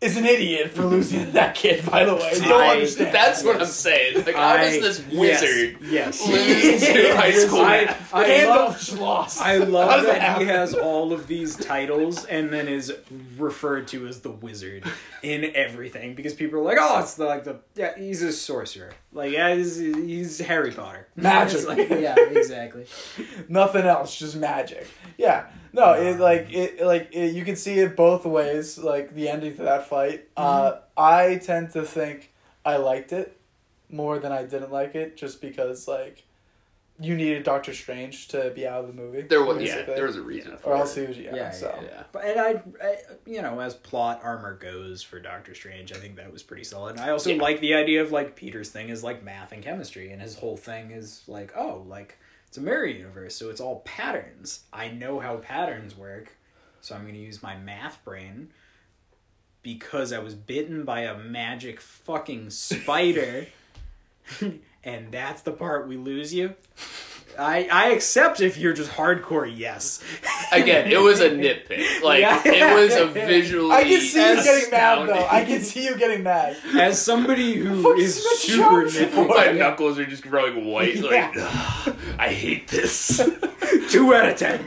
is an idiot for losing [laughs] that kid. By the way, don't I- understand. That's what I'm saying. Like, how does this wizard Yes. lose to [laughs] high school I, math? I Gandalf love, just lost. I How love does that, that he happen? has all of these titles and then is referred to as the wizard in everything because people are like, oh, it's the, like the yeah, he's a sorcerer. Like yeah, he's, he's Harry Potter. Magic. It's [laughs] like, yeah, exactly. nothing else, just magic. Yeah, no, it like it like it, you can see it both ways. Like the ending to that fight. Uh, Mm-hmm. I tend to think I liked it more than I didn't like it, just because like you needed Doctor Strange to be out of the movie. There was yeah, there was a reason for or else it. he was yeah. Yeah, so Yeah. But and I, I, you know, as plot armor goes for Doctor Strange, I think that was pretty solid. I also Yeah. like the idea of like Peter's thing is like math and chemistry, and his whole thing is like, oh, like it's a mirror universe, so it's all patterns. I know how patterns work, so I'm going to use my math brain because I was bitten by a magic fucking spider. [laughs] [laughs] and that's the part we lose you. I I accept if you're just hardcore yes. Again, it was a nitpick. [laughs] Like Yeah. it was a visually. I can see you getting mad though. I can see you getting mad. As somebody who Fuck is is Smith super Johnson nitpicky, My knuckles are just growing white. Like [sighs] I hate this. [laughs] two out of ten.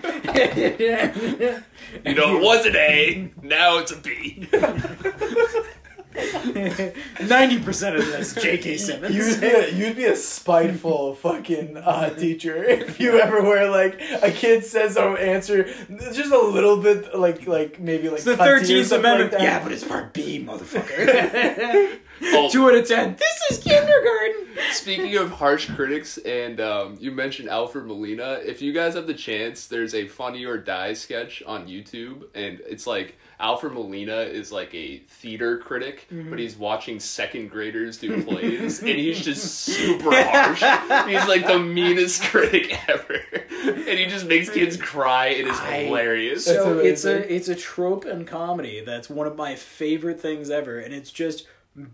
You know, it was an A. Now it's a B. [laughs] [laughs] Ninety percent of this, J.K. Simmons. You'd be a, you'd be a spiteful [laughs] fucking uh, teacher if you ever were like a kid says an answer just a little bit like like maybe like It's the cunty Thirteenth Amendment. like yeah, but it's Part B, motherfucker. [laughs] Two out of ten. This is kindergarten. Speaking of harsh critics, and um, you mentioned Alfred Molina. If you guys have the chance, there's a Funny or Die sketch on YouTube, and it's like Alfred Molina is like a theater critic, Mm-hmm. but he's watching second graders do [laughs] plays, and he's just super harsh. He's like the meanest [laughs] critic ever, and he just makes kids cry. It is I- hilarious. So it's amazing. a it's a trope in comedy that's one of my favorite things ever, and it's just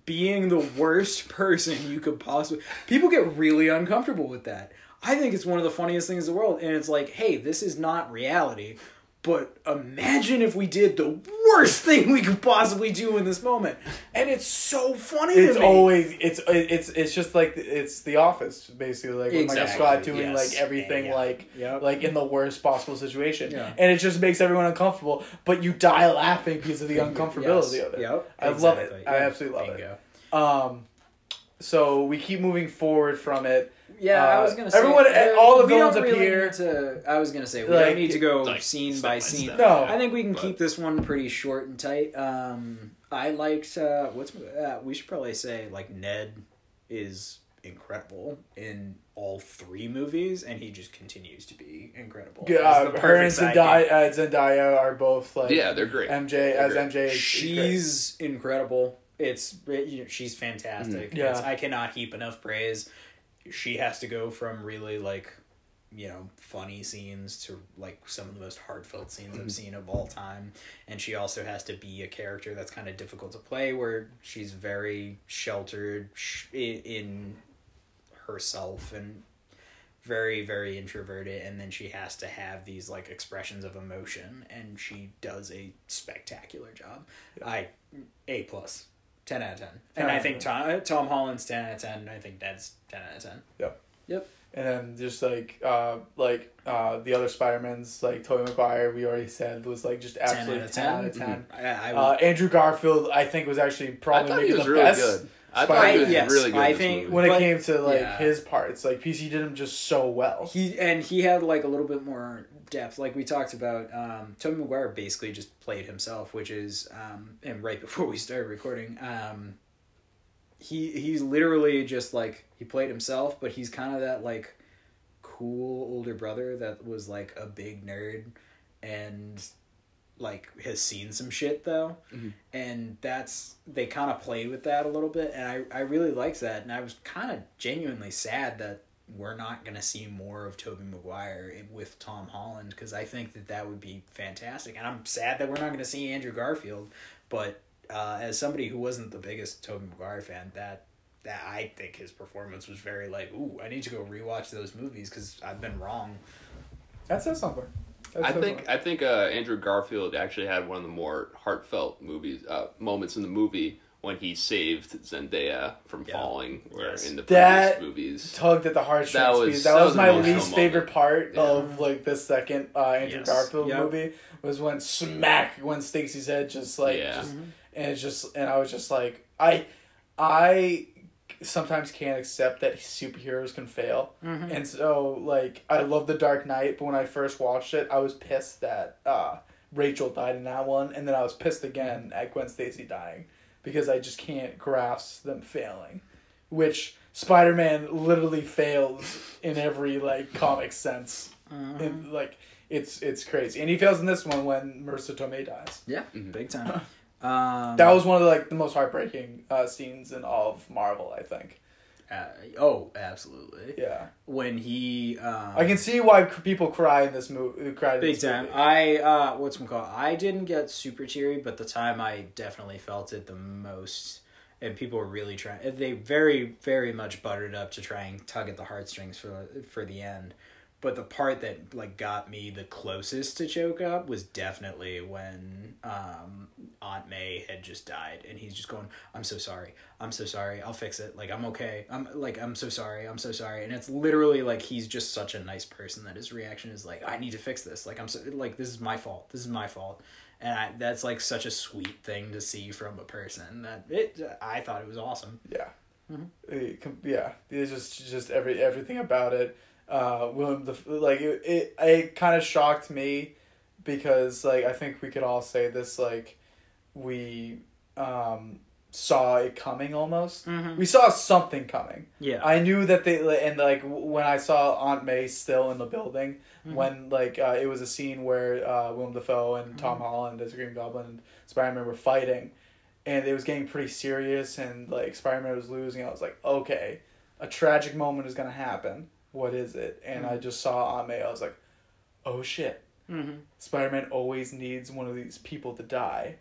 being the worst [laughs] person you could possibly. People get really uncomfortable with that. I think it's one of the funniest things in the world, and it's like, hey, this is not reality. But imagine if we did the worst thing we could possibly do in this moment, and it's so funny It's to me. always it's it's it's just like it's The Office basically like with Michael Exactly, Scott doing yes. like everything Yeah. like Yep. like in the worst possible situation, Yeah. and it just makes everyone uncomfortable. But you die laughing because of the uncomfortability Yes. of it. Yep, I love it. exactly. I absolutely love Bingo. it. Um, so we keep moving forward from it. Yeah, I Uh, was gonna say everyone- uh, all the we villains really appear. To, I was gonna say we Like, don't need to go like, scene by by scene. step. No, I think we can But- keep this one pretty short and tight. Um, I liked uh, what's uh, we should probably say like Ned is incredible in all three movies, and he just continues to be incredible. Yeah, uh, her and Zendaya, uh, Zendaya are both like yeah, they're great. MJ as great. MJ. Is, is great. She's incredible. It's it, you know, she's fantastic. Mhm. Yeah. It's- I cannot heap enough praise. She has to go from really like, you know, funny scenes to like some of the most heartfelt scenes I've mm-hmm. seen of all time, and she also has to be a character that's kind of difficult to play, where she's very sheltered in, herself and very very introverted. And then she has to have these like expressions of emotion. And she does a spectacular job. I a plus 10 out of 10 and i out of think tom, tom holland's 10 out of 10 i think that's 10 out of 10 Yep. yep And then just like uh like uh the other Spider-Mans, like Tobey Maguire, we already said was like just 10 absolutely out of 10 out of 10. 10 i, I Uh, Andrew Garfield, I think, was actually I probably thought he maybe was the really best. good. I thought he was yes, really good. I in this think- movie. When But- it came to like yeah. his parts, like PC did him just so well. he and he had like a little bit more depth like we talked about um Tobey Maguire basically just played himself which is um and right [laughs] before we started recording um he he's literally just like he played himself but he's kind of that like cool older brother that was like a big nerd and like has seen some shit though Mhm. and that's they kind of played with that a little bit and i i really liked that and i was kind of genuinely sad that we're not going to see more of Tobey Maguire with Tom Holland because I think that that would be fantastic. And I'm sad that we're not going to see Andrew Garfield, but uh, as somebody who wasn't the biggest Tobey Maguire fan, that that I think his performance was very like, ooh, I need to go rewatch those movies because I've been wrong. That says something. I think funny. I think uh, Andrew Garfield actually had one of the more heartfelt movies uh, moments in the movie when he saved Zendaya from Yeah. falling, where Yes. in the previous That movies. tugged at the heartstrings. That That was- was, that that was, was my least moment. favorite part Yeah. of like the second uh, Andrew Yes. Garfield Yep. movie was when smack when Stacy's head just like Yeah. just, and it's just and I was just like I I sometimes can't accept that superheroes can fail Mm-hmm. and so like I love the Dark Knight but when I first watched it I was pissed that uh, Rachel died in that one and then I was pissed again at Gwen Stacy dying because I just can't grasp them failing which Spider-Man literally fails in every like comic sense. Mm-hmm. And, like it's it's crazy, and he fails in this one when Marisa Tomei dies. Yeah, big time. [laughs] Um, That was one of the, like the most heartbreaking uh, scenes in all of Marvel. I think. Uh, oh, absolutely. Yeah, When he, um, I can see why people cry in this movie. Cried in big time. movie. I uh, what's it called? I didn't get super teary, but the time I definitely felt it the most, and people were really trying. They very, very much buttered up to try and tug at the heartstrings for for the end. But the part that like got me the closest to choke up was definitely when um, Aunt May had just died, and he's just going, "I'm so sorry, I'm so sorry, I'll fix it. Like I'm okay. I'm like I'm so sorry, I'm so sorry." And it's literally like he's just such a nice person that his reaction is like, "I need to fix this. Like I'm so like this is my fault. This is my fault." And I, that's like such a sweet thing to see from a person that it. I thought it was awesome. Yeah, Mm-hmm. It yeah. It's just just every everything about it. Uh, William the like it it, it kind of shocked me because like I think we could all say this like we um saw it coming almost. Mhm. We saw something coming. Yeah. I knew that they and like when I saw Aunt May still in the building when like uh, it was a scene where uh, Willem Dafoe and Tom Holland as Green Goblin and Spider Man were fighting, and it was getting pretty serious and like Spider Man was losing. I was like, okay, a tragic moment is gonna happen. What is it? And I just saw May. I was like, oh shit. mm-hmm. Spider Man always needs one of these people to die,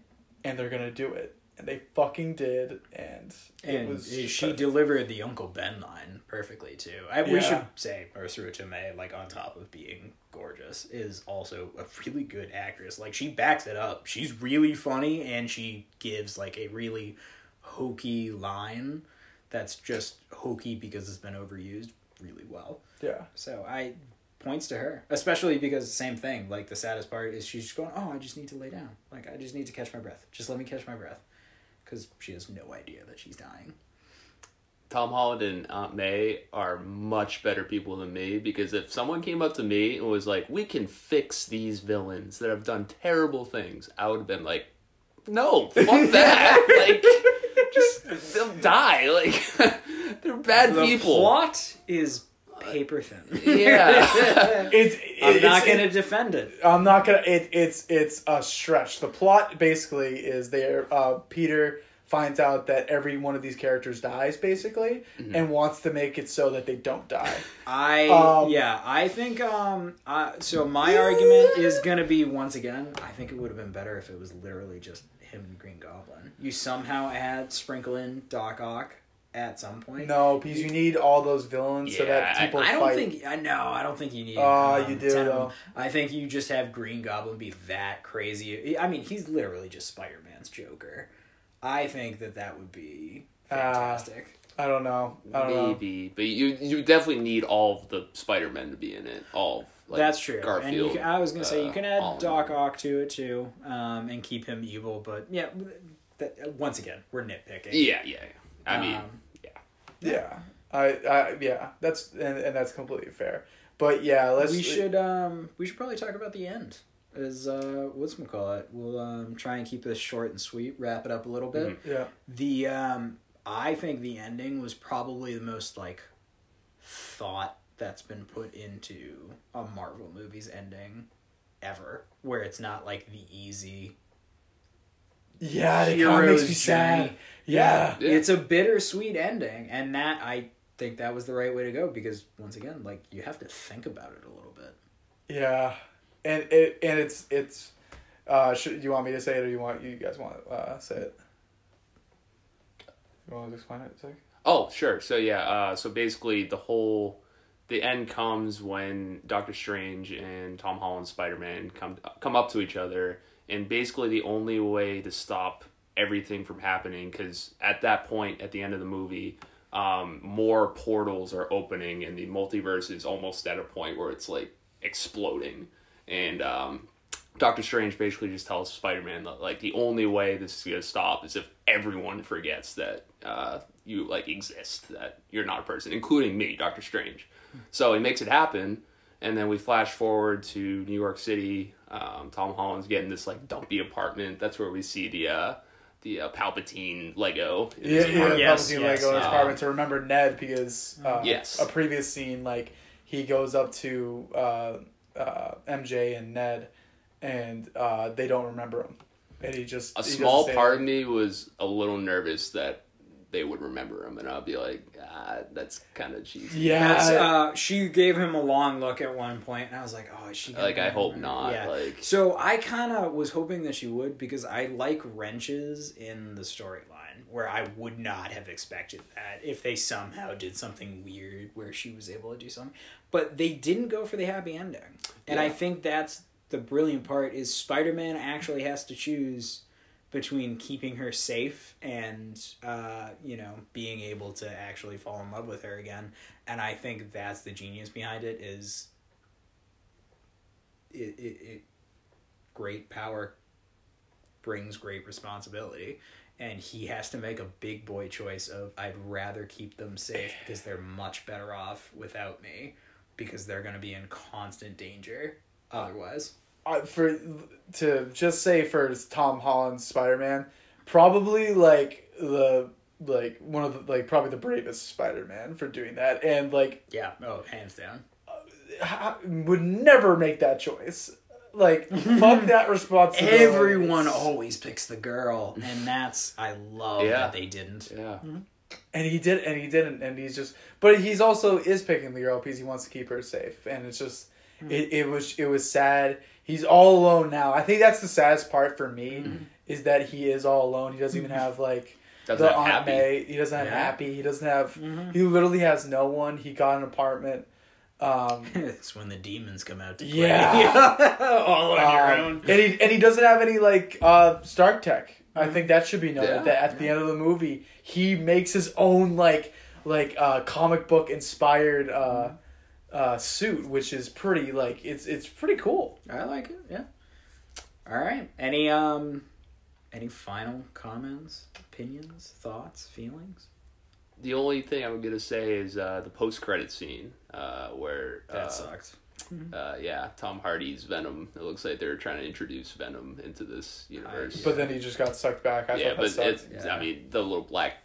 and they're gonna do it. And they fucking did, and it And was. she delivered the Uncle Ben line perfectly too. I, We should say Ursula Tomei, like on top of being gorgeous, is also a really good actress. Like she backs it up. She's really funny, and she gives like a really hokey line that's just hokey because it's been overused really well. Yeah. So I points to her, especially because same thing. Like the saddest part is she's just going, "Oh, I just need to lay down. Like I just need to catch my breath. Just let me catch my breath," because she has no idea that she's dying. Tom Holland and Aunt May are much better people than me because if someone came up to me and was like, "We can fix these villains that have done terrible things," I would have been like, "No, fuck [laughs] that! like, just they'll die. Like, [laughs] they're bad The people." plot is paper thin. [laughs] Yeah. It's. I'm it's- not it- gonna defend it. I'm not gonna. It's it's a stretch. The plot basically is there. Uh, Peter finds out that every one of these characters dies basically, and wants to make it so that they don't die. I Um, yeah, I think um uh, so my argument is gonna be once again, I think it would have been better if it was literally just him and Green Goblin. You somehow add sprinkle in Doc Ock at some point. no, because you need all those villains so that people. I- people I don't fight. think I know. I don't think you need. Oh, um, you do, 10 of them. though. I think you just have Green Goblin be that crazy. I mean, he's literally just Spider Man's Joker. I think that that would be Ah, fantastic. I don't know. I don't know. Maybe, but you you definitely need all of the Spider Men to be in it. All of, like, That's true. Garfield. and you can, I was gonna say you uh, can add in Doc. Ock to it too, um, and keep him evil. But yeah, that, once again, we're nitpicking. Yeah, yeah. yeah. I mean, Um, yeah. Yeah, I, I yeah. That's and, and that's completely fair. But yeah, let's. we should um we should probably talk about the end. Is uh what's we call it? We'll um try and keep this short and sweet. Wrap it up a little bit. Yeah. The um I think the ending was probably the most like thought that's been put into a Marvel movie's ending ever, where it's not like the easy Yeah, it kind of makes me sad. Yeah. Yeah. It's a bittersweet ending, and that I think that was the right way to go because once again, like you have to think about it a little bit. Yeah, and it and it's it's. Uh, should you want me to say it or you want you guys want to uh, say it? You want to explain it? a sec? Oh, sure. So yeah, uh, so basically the whole the end comes when Doctor Strange and Tom Holland Spider Man come come up to each other, and basically the only way to stop everything from happening, because at that point, at the end of the movie, um, more portals are opening, and the multiverse is almost at a point where it's like exploding, and um, Doctor Strange basically just tells Spider Man that like the only way this is gonna stop is if everyone forgets that uh, you like exist, that you're not a person, including me, Doctor Strange. So he makes it happen, and then we flash forward to New York City. Um, Tom Holland's getting this like dumpy apartment. That's where we see the uh, the uh, Palpatine Lego. in Yeah, yeah, apartment. Yes, Palpatine yes. Lego in his Um, apartment to remember Ned because uh, Yes. a previous scene like he goes up to uh, uh, MJ and Ned and uh, they don't remember him and he just A he small part of me was a little nervous that they would remember him, and I'd be like, ah, that's kind of cheesy. yeah uh, she gave him a long look at one point, and I was like, "Oh, is she?" gonna Like, I hope remember? not. Yeah. Like, So I kind of was hoping that she would because I like wrenches in the storyline where I would not have expected that if they somehow did something weird where she was able to do something. But they didn't go for the happy ending. And I think that's the brilliant part is Spider-Man actually has to choose between keeping her safe and uh, you know being able to actually fall in love with her again. And i think that's the genius behind it is it, it, it great power brings great responsibility. And he has to make a big boy choice of i'd rather keep them safe because they're much better off without me because they're going to be in constant danger otherwise uh, for to just say for Tom Holland's Spider Man, probably like the like one of the like probably the bravest Spider Man for doing that, and like yeah oh hands down ha- would never make that choice. Like fuck [laughs] that responsibility. everyone always picks the girl and that's i love Yeah. that they didn't yeah. and he did, and he didn't, and he's just. But he's also is picking the girl because he wants to keep her safe, and it's just. It, it was it was sad. He's all alone now. I think that's the saddest part for me is that he is all alone. He doesn't even have like Doesn't the have Aunt happy. May. He doesn't have Yeah. Happy. He doesn't have. Mhm. He literally has no one. He got an apartment. Um, [laughs] it's when the demons come out to play. Yeah. [laughs] all on your um, own and he and he doesn't have any like uh, Stark Tech. I think that should be noted. Yeah. that at the end of the movie, he makes his own like like uh, comic book inspired uh, uh, suit, which is pretty like it's it's pretty cool. I like it. Yeah. All right. Any um, any final comments, opinions, thoughts, feelings? The only thing I'm gonna say is uh, the post credit scene uh, where That uh, sucked. uh, yeah, Tom Hardy's Venom. It looks like they're trying to introduce Venom into this universe. But then he just got sucked back. I yeah, thought but that it's, sucked. Yeah. I mean, the little black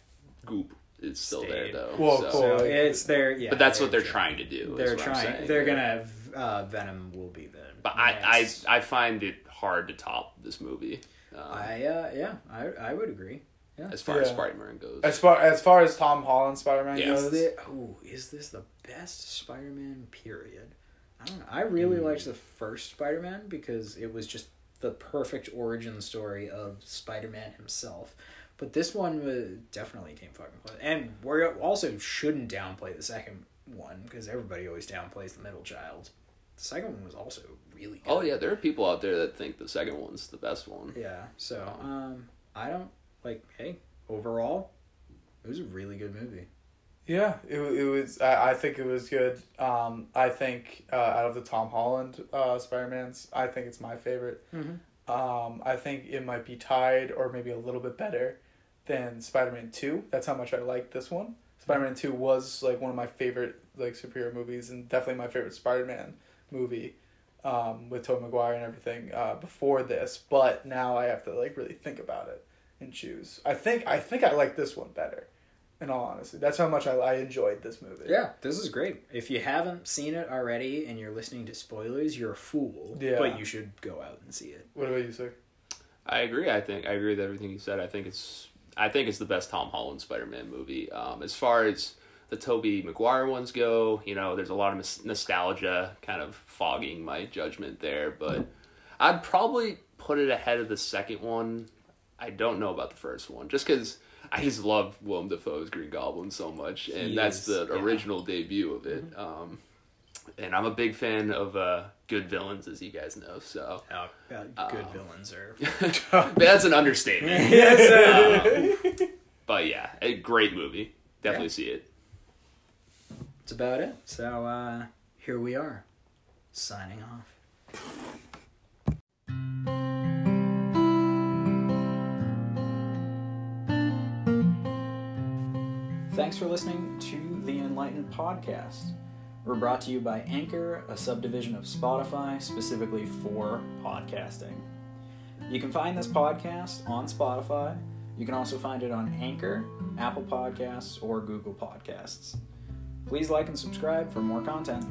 goop is still there though. Well, so- cool. So it's their yeah. But that's what they're they're trying to do. They're trying. They're gonna. Uh, Venom will be the. But I, I, I find it hard to top this movie. Um, I uh, yeah, I I would agree. Yeah. As far as Spider-Man goes. As far as far as Tom Holland Spider Man Yeah. Is goes, this, oh, is this the best Spider-Man period? I don't know. I really Hmm. liked the first Spider-Man because it was just the perfect origin story of Spider-Man himself. But this one was, definitely came fucking close. And we also shouldn't downplay the second one because everybody always downplays the middle child. The second one was also really good. oh yeah, there are people out there that think the second one's the best one. Yeah. So, um, I don't like. Hey, overall, it was a really good movie. Yeah, it, it was. I, I think it was good. Um, I think uh, out of the Tom Holland uh, Spider Mans, I think it's my favorite. Mhm. Um, I think it might be tied or maybe a little bit better than Spider Man Two. That's how much I like this one. Spider Man Two was like one of my favorite like superhero movies and definitely my favorite Spider Man movie. Um, with Tobey Maguire and everything uh, before this, but now I have to like really think about it and choose. I think I think I like this one better. In all honesty, that's how much I, I enjoyed this movie. Yeah, this is great. If you haven't seen it already and you're listening to spoilers, you're a fool. Yeah. But you should go out and see it. What about you, sir? I agree. I think I agree with everything you said. I think it's I think it's the best Tom Holland Spider-Man movie. Um, as far as the Tobey Maguire ones go, you know, there's a lot of nos- nostalgia kind of fogging my judgment there, but I'd probably put it ahead of the second one. I don't know about the first one, just because I just love Willem Dafoe's Green Goblin so much, and He that's is, the yeah. original debut of it. Um, and I'm a big fan of uh, good villains, as you guys know. So Oh, uh, good Um, villains are. [laughs] [laughs] that's an understatement. [laughs] yes, uh, But yeah, a great movie. Definitely Yeah. see it. That's about it. So uh, here we are, signing off. Thanks for listening to the Enlightened Podcast. We're brought to you by Anchor, a subdivision of Spotify specifically for podcasting. You can find this podcast on Spotify. You can also find it on Anchor, Apple Podcasts, or Google Podcasts. Please like and subscribe for more content.